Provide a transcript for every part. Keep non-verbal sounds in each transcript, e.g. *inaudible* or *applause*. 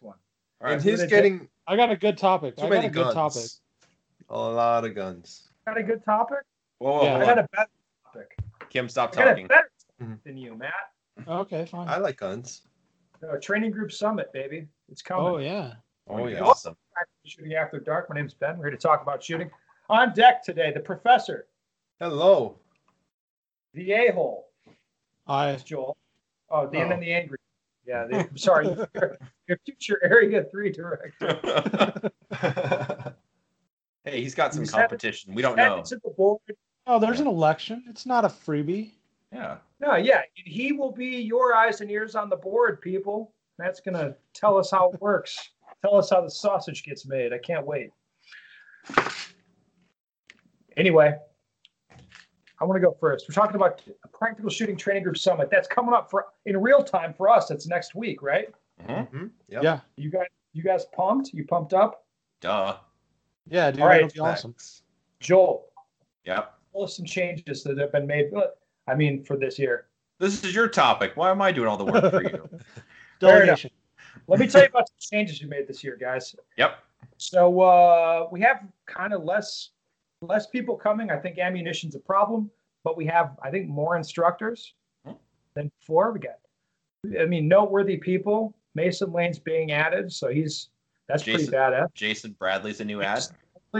one. All right. and he's What a getting I got a good topic. too I got many a good guns. topic. A lot of guns. Got a good topic? Whoa, whoa, Yeah. hold I got a better topic. Kim, stop I got a talking. better Mhm. topic than you, Matt. Okay, fine. I like guns. Uh, training group summit, baby. It's coming. oh yeah. Oh yeah. Awesome. Shooting After Dark. My name's Ben. We're here to talk about shooting. On deck today, the professor, Hello. the a-hole. I That's Joel. Oh, the and Oh. then the angry. Yeah, the, I'm sorry. your, your future Area 3 director. *laughs* hey, he's got some He's had- competition. We don't know. To the board. oh, there's an election. It's not a freebie. Yeah. No, yeah. He will be your eyes and ears on the board, people. That's going to tell us how it works. Tell us how the sausage gets made. I can't wait. Anyway, I want to go first. We're talking about a practical shooting training group summit. That's coming up for in real time for us. That's next week, right? Mhm. hmm Yep. Yeah. You guys, you guys pumped? You pumped up? Duh. Yeah, dude. All right, it'll be awesome. Facts. Joel, Yep. tell us some changes that have been made. I mean, for this year. This is your topic. Why am I doing all the work for you? *laughs* Delegation. Let me tell you about the changes you made this year, guys. yep. So uh, we have kind of less less people coming. I think ammunition's a problem, but we have I think more instructors Hmm. than before. We got, I mean, noteworthy people. Mason Lane's being added, so he's that's Jason. pretty badass. Jason Bradley's a new ad.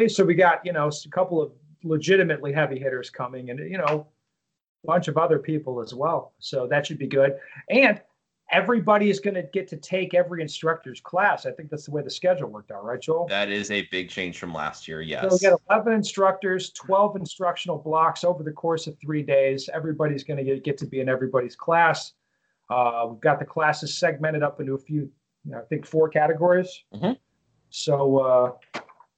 So we got you know a couple of legitimately heavy hitters coming, and you know a bunch of other people as well. So that should be good. And everybody is going to get to take every instructor's class. I think that's the way the schedule worked out, right, Joel? That is a big change from last year. So we Yes. got 11 instructors, 12 instructional blocks over the course of three days. Everybody's going to get, get to be in everybody's class. Uh, we've got the classes segmented up into a few, you know, I think four categories. Mhm. So, uh,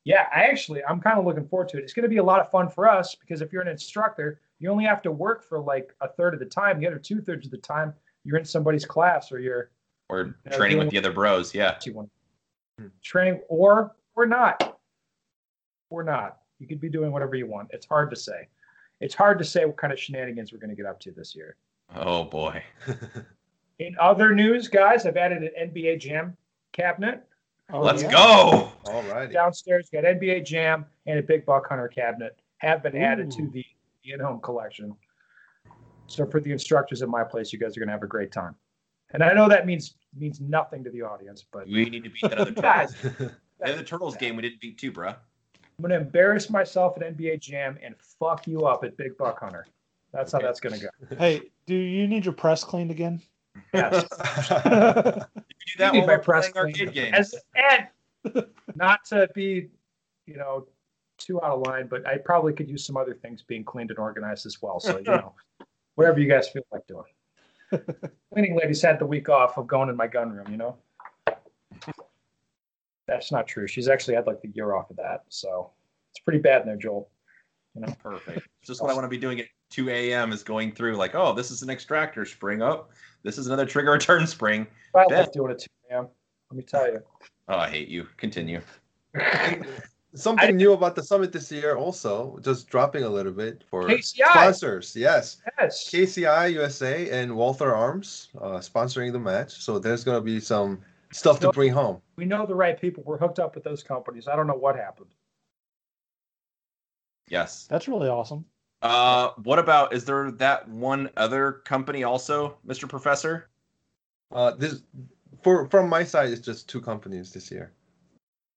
yeah, I actually, I'm kind of looking forward to it. It's going to be a lot of fun for us because if you're an instructor, you only have to work for like a third of the time. The other two thirds of the time, you're in somebody's class or you're We're Yeah, training with the other bros. Yeah. you want Hmm. training or or not or not you could be doing whatever you want it's hard to say it's hard to say what kind of shenanigans we're going to get up to this year Oh boy. *laughs* in other news guys i've added an nba jam cabinet Oh, Let's yeah. go. All right. downstairs got nba jam and a big buck hunter cabinet have been added to the in-home collection so for the instructors at my place you guys are going to have a great time and i know that means means nothing to the audience but We need to beat that other *laughs* Guys. turtles. The other turtles game we didn't beat too, bruh. I'm gonna embarrass myself at NBA Jam and fuck you up at Big Buck Hunter. That's Okay. how that's gonna go. Hey, do you need your press cleaned again? Yes. *laughs* You do that need while my we're press playing arcade games. As and not to be, you know, too out of line, but I probably could use some other things being cleaned and organized as well. So you know, whatever you guys feel like doing. *laughs* Cleaning ladies had the week off of going in my gun room. You know. That's not true. She's actually had like the year off of that, so it's pretty bad in there, Joel. Perfect. It's just what I want to be doing at 2 a.m. is going through like, oh, this is an extractor spring up. This is another trigger *laughs* return spring. I love doing it 2 a.m. Let me tell you. Oh, I hate you. Continue. *laughs* Something new about the summit this year, also, just dropping a little bit for KCI. sponsors. Yes. Yes. KCI USA and Walther Arms uh, sponsoring the match. So there's going to be some stuff to bring home. We know the right people. We're hooked up with those companies. I don't know what happened. Yes. That's really awesome. Uh, what about is there that one other company also, Mr. Professor? Uh, this for from my side, it's just two companies this year.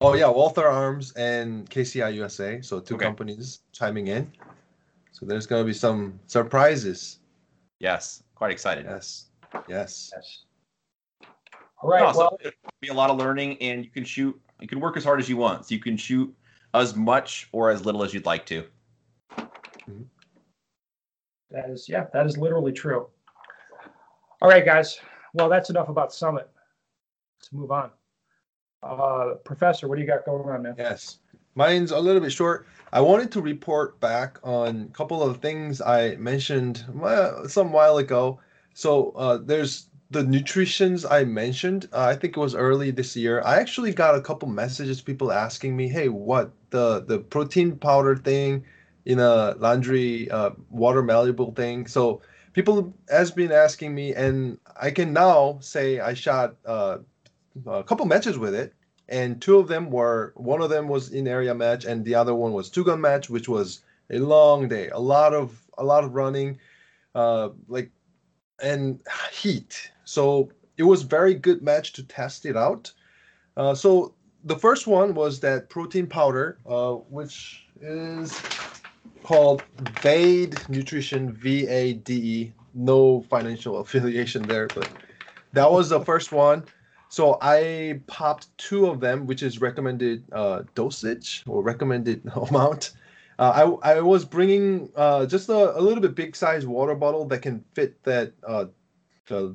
Oh yeah, Walther Arms and KCI USA. So two Okay. companies chiming in. So there's going to be some surprises. Yes. Quite excited. Yes. Yes. Yes. All right. No, so well, it'll be a lot of learning, and you can shoot. You can work as hard as you want. So you can shoot as much or as little as you'd like to. Mm-hmm. that is yeah, that is literally true. All right, guys. Well, that's enough about Summit. Let's move on. Uh, Professor, what do you got going on, man? Yes. Mine's a little bit short. I wanted to report back on a couple of things I mentioned some while ago. So uh, there's the nutritions I mentioned. Uh, I think it was early this year. I actually got a couple messages, people asking me, "Hey, what the the protein powder thing in a laundry uh, water malleable thing?" So people has been asking me, and I can now say I shot uh, a couple matches with it, and two of them were one of them was in area match, and the other one was two gun match, which was a long day, a lot of a lot of running, uh, like and heat. So it was very good match to test it out. Uh, so the first one was that protein powder, uh, which is called Vade Nutrition, V A D E. No financial *laughs* affiliation there, but that was the first one. So I popped two of them, which is recommended uh, dosage or recommended *laughs* amount. Uh, I, I was bringing uh, just a, a little bit big size water bottle that can fit that uh,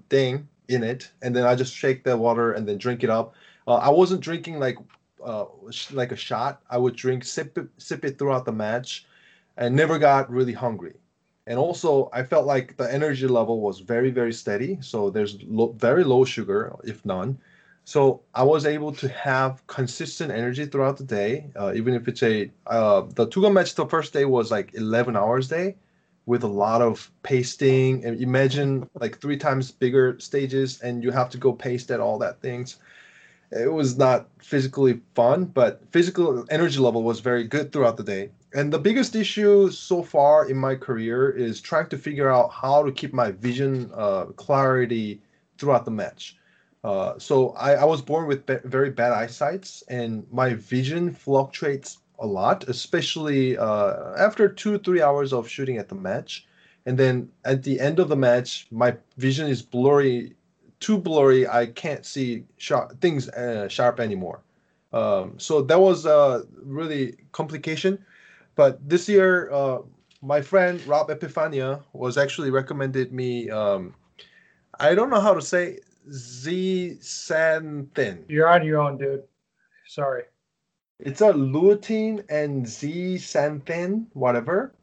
thing in it, and then I just shake the water and then drink it up. Uh, I wasn't drinking like uh, sh- like a shot. I would drink sip it, sip it throughout the match, and never got really hungry. And also, I felt like the energy level was very very steady. So there's lo- very low sugar, if none. So I was able to have consistent energy throughout the day, uh, even if it's a uh, the two gun match. The first day was like 11 hours day, with a lot of pasting. And imagine like three times bigger stages, and you have to go paste at all that things. It was not physically fun, but physical energy level was very good throughout the day. And the biggest issue so far in my career is trying to figure out how to keep my vision uh, clarity throughout the match uh, so I, I was born with be- very bad eyesight, and my vision fluctuates a lot, especially uh, after two three hours of shooting at the match, and then at the end of the match, my vision is blurry, too blurry. I can't see sharp things uh, sharp anymore. Um, so that was a really complication. But this year, uh, my friend Rob Epifania was actually recommended me. Um, I don't know how to say zeaxanthin. You're on your own, dude. Sorry. It's a lutein and zeaxanthin, whatever.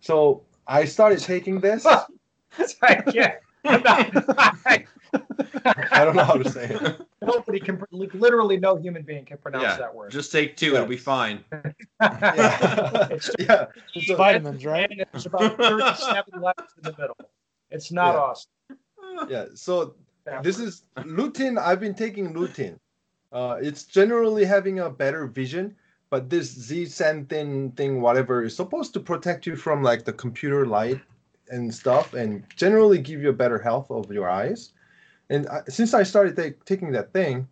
So I started taking this. *laughs* I can't. I'm not, I, I don't know how to say it. *laughs* nobody can, literally no human being can pronounce Yeah, that word. Just take two, it'll be fine. *laughs* Yeah. It's yeah. It's vitamins, right? And There's about 37 letters in the middle. It's not Yeah. awesome. Yeah. So this is lutein. I've been taking lutein. Uh, it's generally having a better vision, but this zeaxanthin thing, whatever, is supposed to protect you from like the computer light and stuff, and generally give you a better health of your eyes. And I, since I started ta- taking that thing,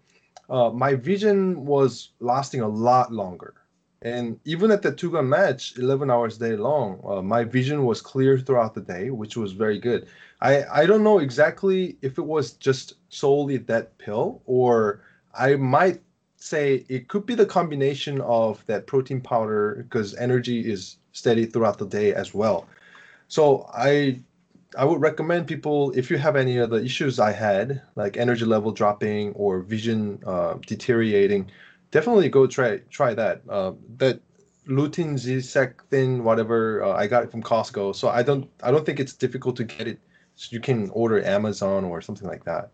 uh, my vision was lasting a lot longer. And even at the two gun match, 11 hours day long, uh, my vision was clear throughout the day, which was very good. I, I don't know exactly if it was just solely that pill, or I might say it could be the combination of that protein powder because energy is steady throughout the day as well. So I I would recommend people if you have any of the issues I had, like energy level dropping or vision uh, deteriorating, definitely go try try that. Uh, that lutein zeaxanthin, whatever uh, I got it from Costco, so I don't I don't think it's difficult to get it. So you can order Amazon or something like that.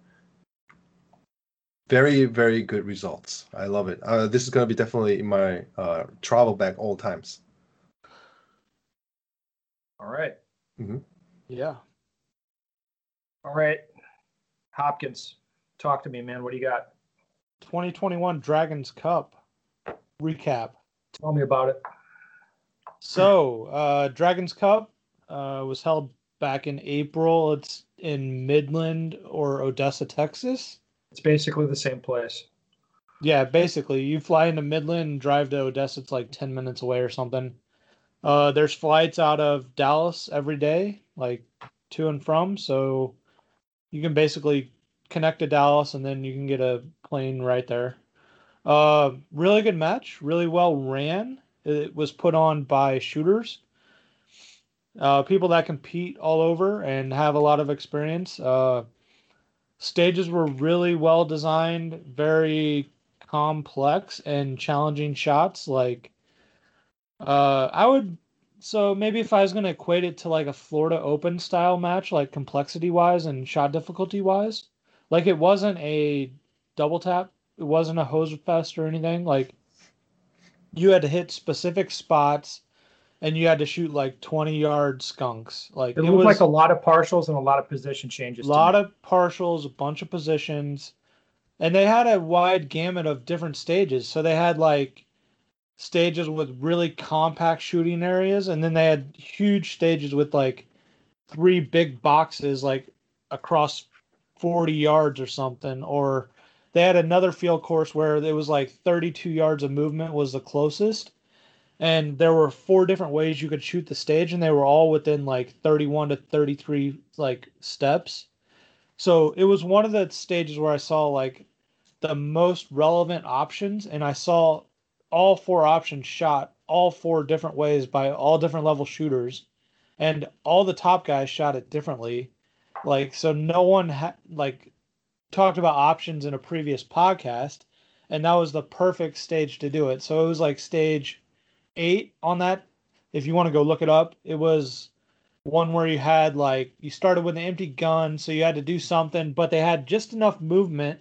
Very very good results. I love it. Uh, this is gonna be definitely in my uh, travel bag all times. All right. Yeah. All right. Hopkins, talk to me, man. What do you got? 2021 Dragons Cup recap. Tell me about it. So, uh, Dragons Cup uh, was held back in April. It's in Midland or Odessa, Texas. It's basically the same place. Yeah, basically, you fly into Midland and drive to Odessa. It's like 10 minutes away or something. Uh, there's flights out of Dallas every day, like to and from. So you can basically connect to Dallas and then you can get a plane right there. Uh, really good match, really well ran. It was put on by shooters, uh, people that compete all over and have a lot of experience. Uh, stages were really well designed, very complex and challenging shots. Like, uh, I would. So maybe if I was going to equate it to like a Florida Open style match, like complexity wise and shot difficulty wise, like it wasn't a double tap, it wasn't a hose fest or anything. Like you had to hit specific spots and you had to shoot like 20 yard skunks. Like It, looked like a lot of partials and a lot of position changes. a lot of partials, a bunch of positions, and they had a wide gamut of different stages. So they had like stages with really compact shooting areas, and then they had huge stages with like three big boxes, like across 40 yards or something. Or they had another field course where it was like 32 yards of movement was the closest. And there were four different ways you could shoot the stage, and they were all within like 31 to 33 like steps. So it was one of the stages where I saw like the most relevant options, and I saw all four options shot all four different ways by all different level shooters, and all the top guys shot it differently. Like so, no one had like talked about options in a previous podcast, and that was the perfect stage to do it. So it was like stage eight on that. If you want to go look it up, it was one where you had like you started with an empty gun, so you had to do something, but they had just enough movement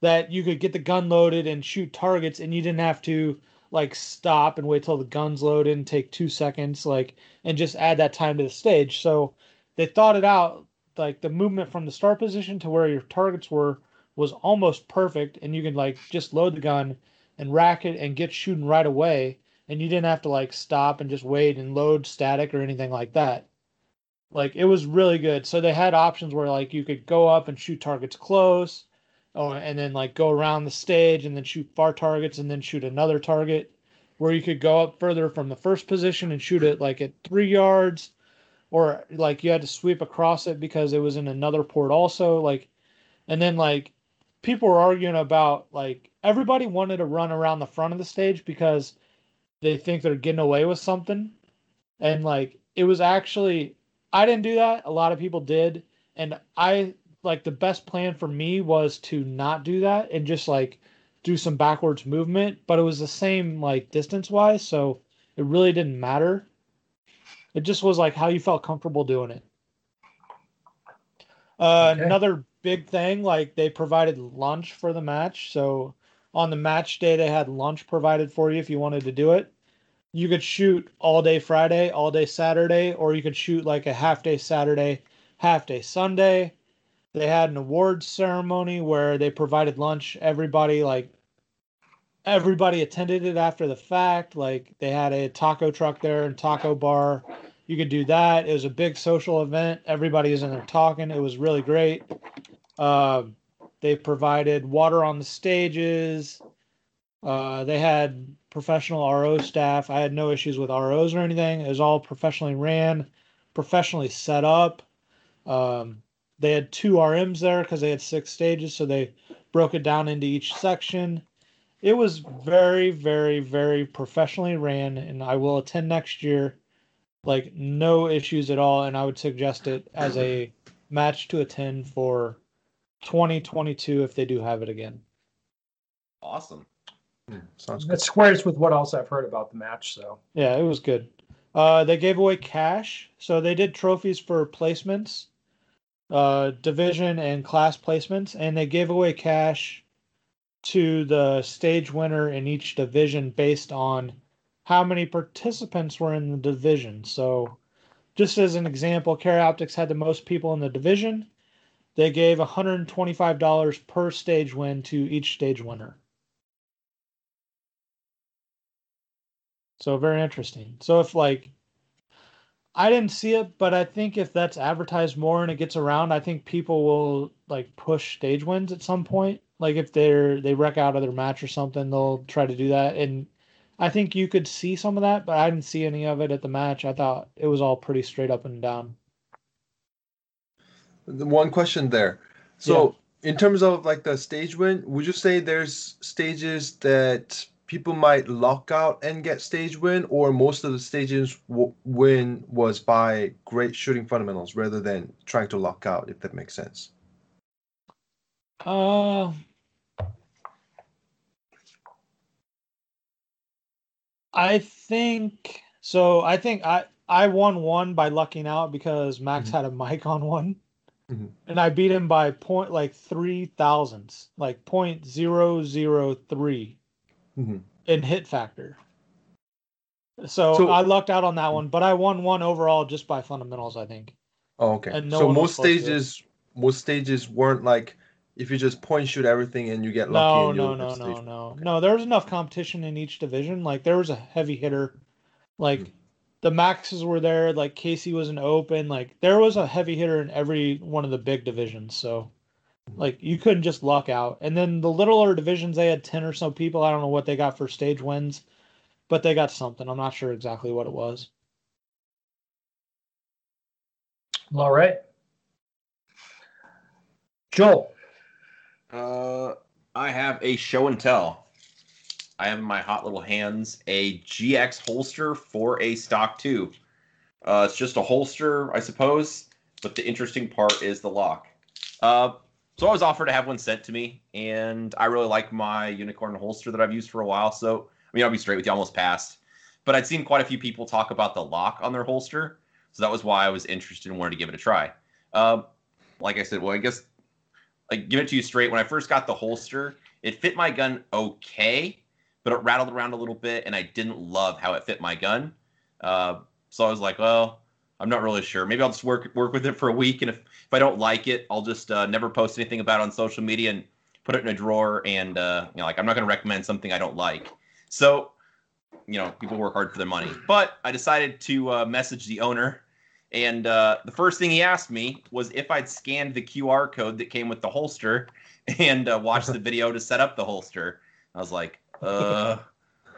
that you could get the gun loaded and shoot targets and you didn't have to like stop and wait till the guns loaded and take two seconds like and just add that time to the stage so they thought it out like the movement from the start position to where your targets were was almost perfect and you could like just load the gun and rack it and get shooting right away and you didn't have to like stop and just wait and load static or anything like that. Like it was really good. So they had options where like you could go up and shoot targets close oh, and then like go around the stage and then shoot far targets and then shoot another target where you could go up further from the first position and shoot it like at three yards or like you had to sweep across it because it was in another port also like and then like people were arguing about like everybody wanted to run around the front of the stage because they think they're getting away with something. And like it was actually i didn't do that. A lot of people did. And i like the best plan for me was to not do that and just like do some backwards movement, but it was the same like distance wise, so it really didn't matter. It just was like how you felt comfortable doing it. Uh, okay. Another big thing, like they provided lunch for the match. So on the match day, they had lunch provided for you if you wanted to do it. You could shoot all day Friday, all day Saturday, or you could shoot like a half day Saturday, half day Sunday they had an awards ceremony where they provided lunch. Everybody like everybody attended it after the fact. Like they had a taco truck there and taco bar. You could do that. It was a big social event. Everybody was in there talking. It was really great. Uh, they provided water on the stages. Uh, they had professional RO staff. I had no issues with ROs or anything. It was all professionally ran, professionally set up. Um, they had two RMs there because they had six stages, so they broke it down into each section. It was very, very, very professionally ran, and I will attend next year. Like no issues at all, and I would suggest it as a match to attend for 2022 if they do have it again. Awesome. Hmm, sounds good. That squares with what else I've heard about the match. So yeah, it was good. Uh, they gave away cash, so they did trophies for placements uh, division and class placements, and they gave away cash to the stage winner in each division based on how many participants were in the division. So, just as an example, Carry Optics had the most people in the division. They gave $125 per stage win to each stage winner. So very interesting. So if like I didn't see it, but I think if that's advertised more and it gets around, I think people will like push stage wins at some point. Like if they're they wreck out of their match or something, they'll try to do that. And I think you could see some of that, but I didn't see any of it at the match. I thought it was all pretty straight up and down. One question there. So yeah. in terms of like the stage win, would you say there's stages that people might lock out and get stage win, or most of the stages w- win was by great shooting fundamentals rather than trying to lock out, if that makes sense. Uh, I think so. I think I I won one by lucking out because Max mm-hmm. had a mic on one. Mm-hmm. And I beat him by point like three thousandths, like point zero zero three mm-hmm. in hit factor. So, so, I lucked out on that one, but I won one overall just by fundamentals, I think. Oh, okay. No so most stages, most stages weren't like if you just point shoot everything and you get lucky. No, and you no, win no, no, stage. no, no. There was enough competition in each division. Like there was a heavy hitter, like Mhm. the Maxes were there. Like Casey was an open. Like there was a heavy hitter in every one of the big divisions. So, like you couldn't just luck out. And then the littler divisions, they had ten or so people. I don't know what they got for stage wins, but they got something. I'm not sure exactly what it was. All right. Joel. Uh, I have a show and tell. I have in my hot little hands a GX holster for a stock two. Uh, it's just a holster, I suppose, but the interesting part is the lock. Uh, so I was offered to have one sent to me, and I really like my unicorn holster that I've used for a while. So I mean, I'll be straight with you, almost passed. But I'd seen quite a few people talk about the lock on their holster, so that was why I was interested and wanted to give it a try. Um, like I said, well, I guess like give it to you straight. When I first got the holster, it fit my gun okay, but it rattled around a little bit, and I didn't love how it fit my gun. Uh, so I was like, well, I'm not really sure. Maybe I'll just work work with it for a week, and if, if I don't like it, I'll just uh, never post anything about it on social media and put it in a drawer. And uh, you know, like I'm not going to recommend something I don't like. So, you know, people work hard for their money. But I decided to uh, message the owner and uh, the first thing he asked me was if I'd scanned the QR code that came with the holster *laughs* and uh, watched the video to set up the holster. I was like, uh,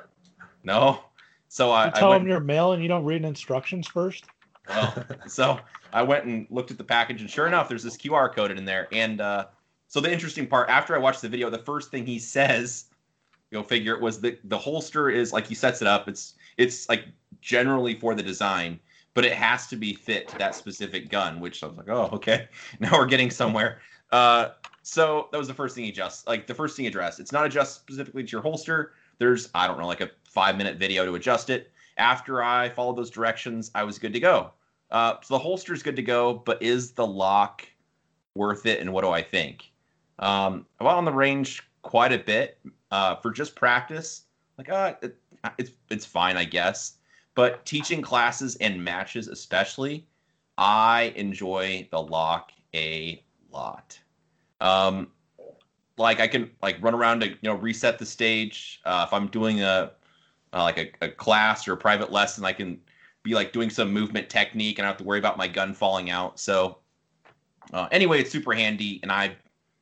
*laughs* no. So I, You I tell went, them you're male and you don't read instructions first. well, *laughs* so I went and looked at the package, and sure enough, there's this QR code in there. And uh, so the interesting part, after I watched the video, the first thing he says, go figure, it was that the holster is like he sets it up. It's it's like generally for the design, but it has to be fit to that specific gun. Which I was like, oh, okay, *laughs* now we're getting somewhere. Uh, so that was the first thing he just like the first thing he addressed. It's not adjust specifically to your holster. There's I don't know like a five minute video to adjust it. After I followed those directions, I was good to go. Uh, so the holster's good to go, but is the lock worth it? And what do I think? Um, I went on the range quite a bit uh, for just practice. Like, uh, it, it's it's fine, I guess. But teaching classes and matches, especially, I enjoy the lock a lot. Um, like I can like run around to you know reset the stage. Uh, if I'm doing a uh, like a, a class or a private lesson, I can be like doing some movement technique and I have to worry about my gun falling out. So uh, anyway, it's super handy, and I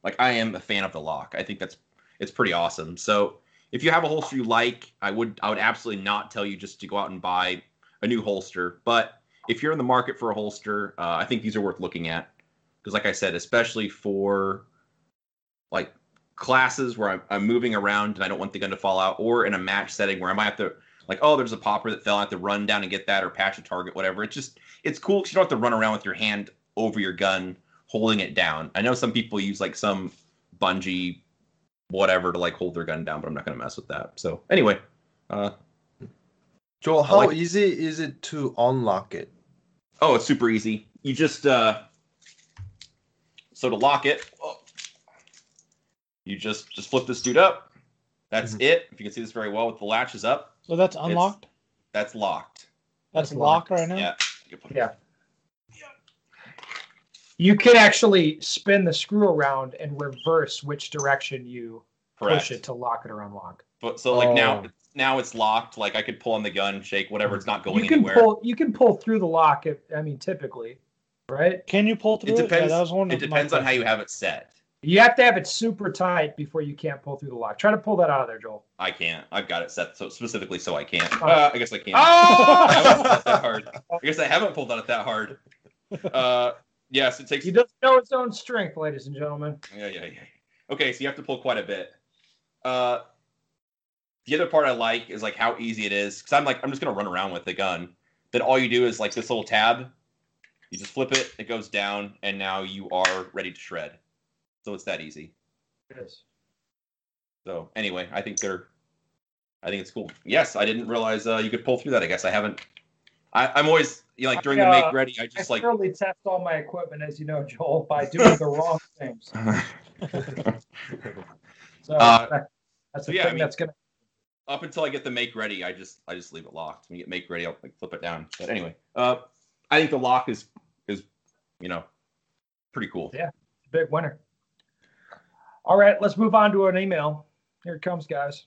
like I am a fan of the lock. I think that's it's pretty awesome. So if you have a holster you like, I would I would absolutely not tell you just to go out and buy a new holster. But if you're in the market for a holster, uh, I think these are worth looking at because, like I said, especially for like classes where I'm, I'm moving around and I don't want the gun to fall out, or in a match setting where I might have to like, oh, there's a popper that fell, I have to run down and get that, or patch a target, whatever. It's just it's cool because you don't have to run around with your hand over your gun holding it down. I know some people use like some bungee whatever to like hold their gun down, but I'm not gonna mess with that. So anyway, uh, Joel, how like- easy is it to unlock it? oh, it's super easy. You just uh, so to lock it, oh, you just just flip this dude up. That's Mhm. it. If you can see this very well with the latches up, So that's unlocked. that's locked. That's That's locked locked. right now. Yeah. Yeah. You can actually spin the screw around and reverse which direction you Correct. push it to lock it or unlock. But so like now Oh. now it's locked. Like I could pull on the gun, shake whatever. It's not going You can anywhere. pull you can pull through the lock if I mean typically, right? Can you pull through it it? depends. Yeah, that was one it depends on how you have it set. You have to have it super tight before you can't pull through the lock. Try to pull that out of there, Joel. I can't. I've got it set so specifically so I can't. Oh. Uh, I guess I can't. *laughs* I haven't pulled Oh! it that hard. I guess I haven't pulled on it that hard. Uh, yes, it takes. he doesn't know his own strength, ladies and gentlemen. Yeah, yeah, yeah. Okay, so you have to pull quite a bit. Uh, the other part I like is like how easy it is because I'm like I'm just gonna run around with the gun. Then all you do is like this little tab. You just flip it, it goes down, and now you are ready to shred. So it's that easy. Yes. So anyway, I think they're, I think it's cool. Yes, I didn't realize uh, you could pull through that. I guess I haven't. I, I'm always you know, like during the I, uh, make ready. I I just like. thoroughly test all my equipment, as you know, Joel, by doing the wrong *laughs* things. *laughs* So Uh, that- that's the so yeah, I mean- that's gonna. Up until I get the make ready, I just I just leave it locked. When you get make ready, I'll like flip it down. But anyway, uh, I think the lock is is you know pretty cool. Yeah. Big winner. All right, let's move on to an email. Here it comes, guys.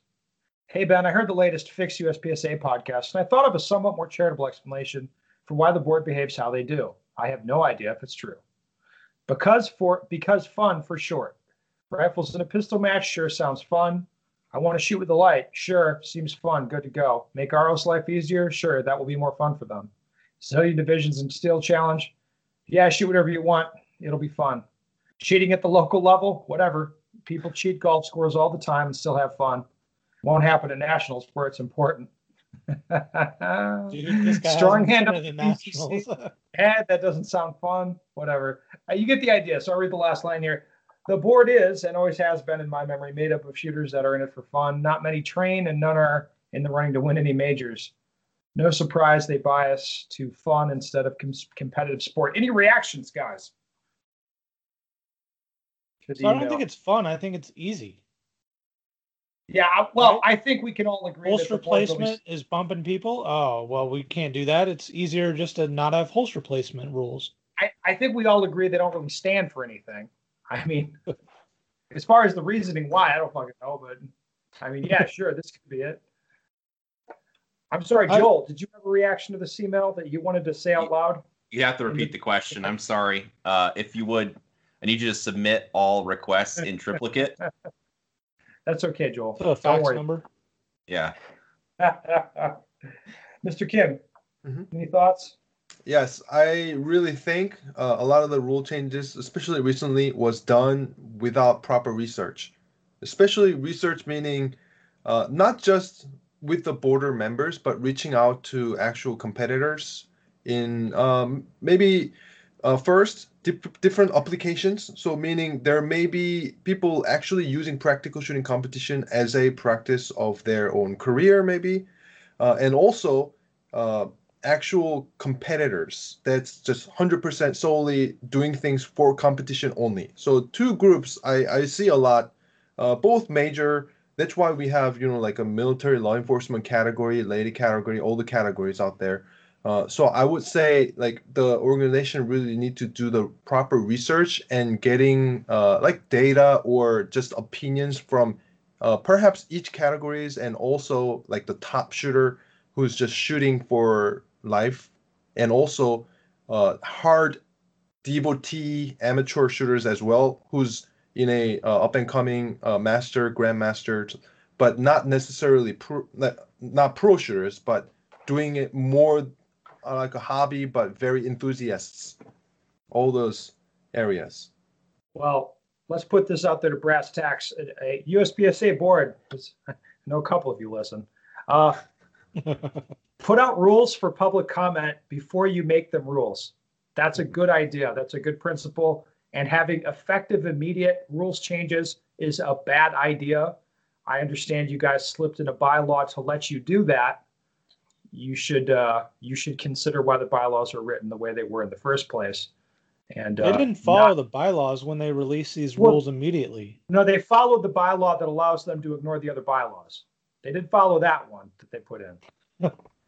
Hey, Ben, I heard the latest Fix USPSA podcast, and I thought of a somewhat more charitable explanation for why the board behaves how they do. I have no idea if it's true. Because for because fun for short. Rifles in a pistol match sure sounds fun. I want to shoot with the light. Sure, seems fun. Good to go. Make RO's life easier. Sure, that will be more fun for them. Civilian divisions and steel challenge. Yeah, shoot whatever you want. It'll be fun. Cheating at the local level, whatever. People cheat golf scores all the time and still have fun. Won't happen at nationals where it's important. *laughs* Dude, Strong hand up to the the Nationals. *laughs* Eh, that doesn't sound fun. Whatever. Uh, you get the idea. So I'll read the last line here. The board is and always has been, in my memory, made up of shooters that are in it for fun. Not many train, and none are in the running to win any majors. No surprise they bias to fun instead of com- competitive sport. Any reactions, guys? So I don't think it's fun. I think it's easy. Yeah, I- well, I think we can all agree. that Holster the board really- placement is bumping people. Oh well, we can't do that. It's easier just to not have holster placement rules. I, I think we all agree they don't really stand for anything. I mean, as far as the reasoning why, I don't fucking know, but I mean, yeah, sure, this could be it. I'm sorry, I- Joel. Did you have a reaction to this email that you wanted to say out loud? You have to repeat the question. I'm sorry. Uh, if you would, I need you to submit all requests in triplicate. *laughs* That's okay, Joel. The Don't worry. number. Yeah. *laughs* Mr. Kim, Mhm. any thoughts? Yes, I really think uh, a lot of the rule changes, especially recently, was done without proper research. Especially research meaning uh, not just with the border members, but reaching out to actual competitors in um, maybe uh, first dip- different applications. So meaning there may be people actually using practical shooting competition as a practice of their own career, maybe, uh, and also. Uh, actual competitors that's just 100% solely doing things for competition only so two groups i i see a lot uh, both major that's why we have you know like a military law enforcement category lady category all the categories out there uh, so i would say like the organization really need to do the proper research and getting uh, like data or just opinions from uh, perhaps each categories and also like the top shooter who's just shooting for life and also uh, hard devotee amateur shooters as well who's in a uh, up and coming master grandmaster but not necessarily pro, not pro shooters but doing it more uh, like a hobby but very enthusiasts all those areas Well, let's put this out there to brass tacks. A, a USPSA board, I know a couple of you listen. Uh, *laughs* put out rules for public comment before you make them rules. That's a good idea. That's a good principle. And having effective, immediate rules changes is a bad idea. I understand you guys slipped in a bylaw to let you do that. You should uh, you should consider why the bylaws are written the way they were in the first place. And They uh, didn't follow not- the bylaws when they released these Well- rules immediately. no, they followed the bylaw that allows them to ignore the other bylaws. They didn't follow that one that they put in.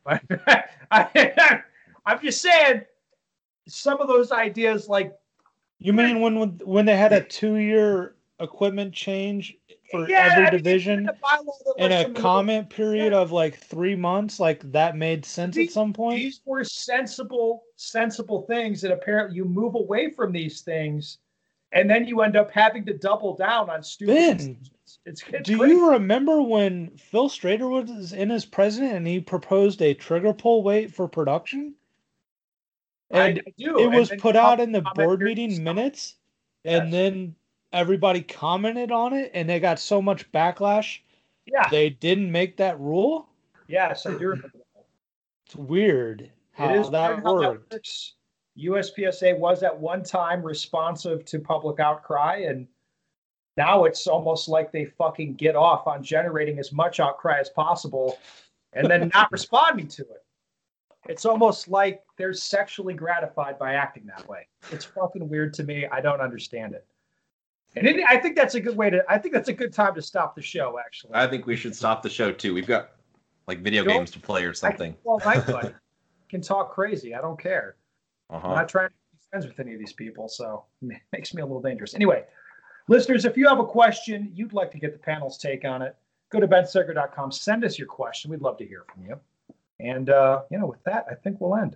But *laughs* I, I'm just saying, some of those ideas, like You mean when when- they had a two-year equipment change for Yeah, I every mean, division the bylaw that and lets a comment period of like three months? Like that made sense These- at some point. These were sensible, sensible things, and apparently you move away from these things, and then you end up having to double down on stupid. Ben. It's, it's Do crazy. you remember when Phil Strader was in as president and he proposed a trigger pull weight for production? I- And I do. it was put out in the board meeting stuff. minutes, Yes. and then everybody commented on it, and they got so much backlash Yeah. they didn't make that rule. Yes, I do remember that. It's weird how It is that worked. works. USPSA was at one time responsive to public outcry, and now it's almost like they fucking get off on generating as much outcry as possible and then *laughs* not responding to it. It's almost like they're sexually gratified by acting that way. It's fucking weird to me. I don't understand it. And it, I think that's a good way to. I think that's a good time to stop the show. Actually, I think we should stop the show too. We've got like video Joel, games to play or something. well, my can talk crazy. I don't care. Uh I'm not trying to be friends with any of these people, so *laughs* it makes me a little dangerous. Anyway, Listeners, if you have a question you'd like to get the panel's take on it, go to benstoeger.com. Send us your question. We'd love to hear from you. And, uh, you know, with that, I think we'll end.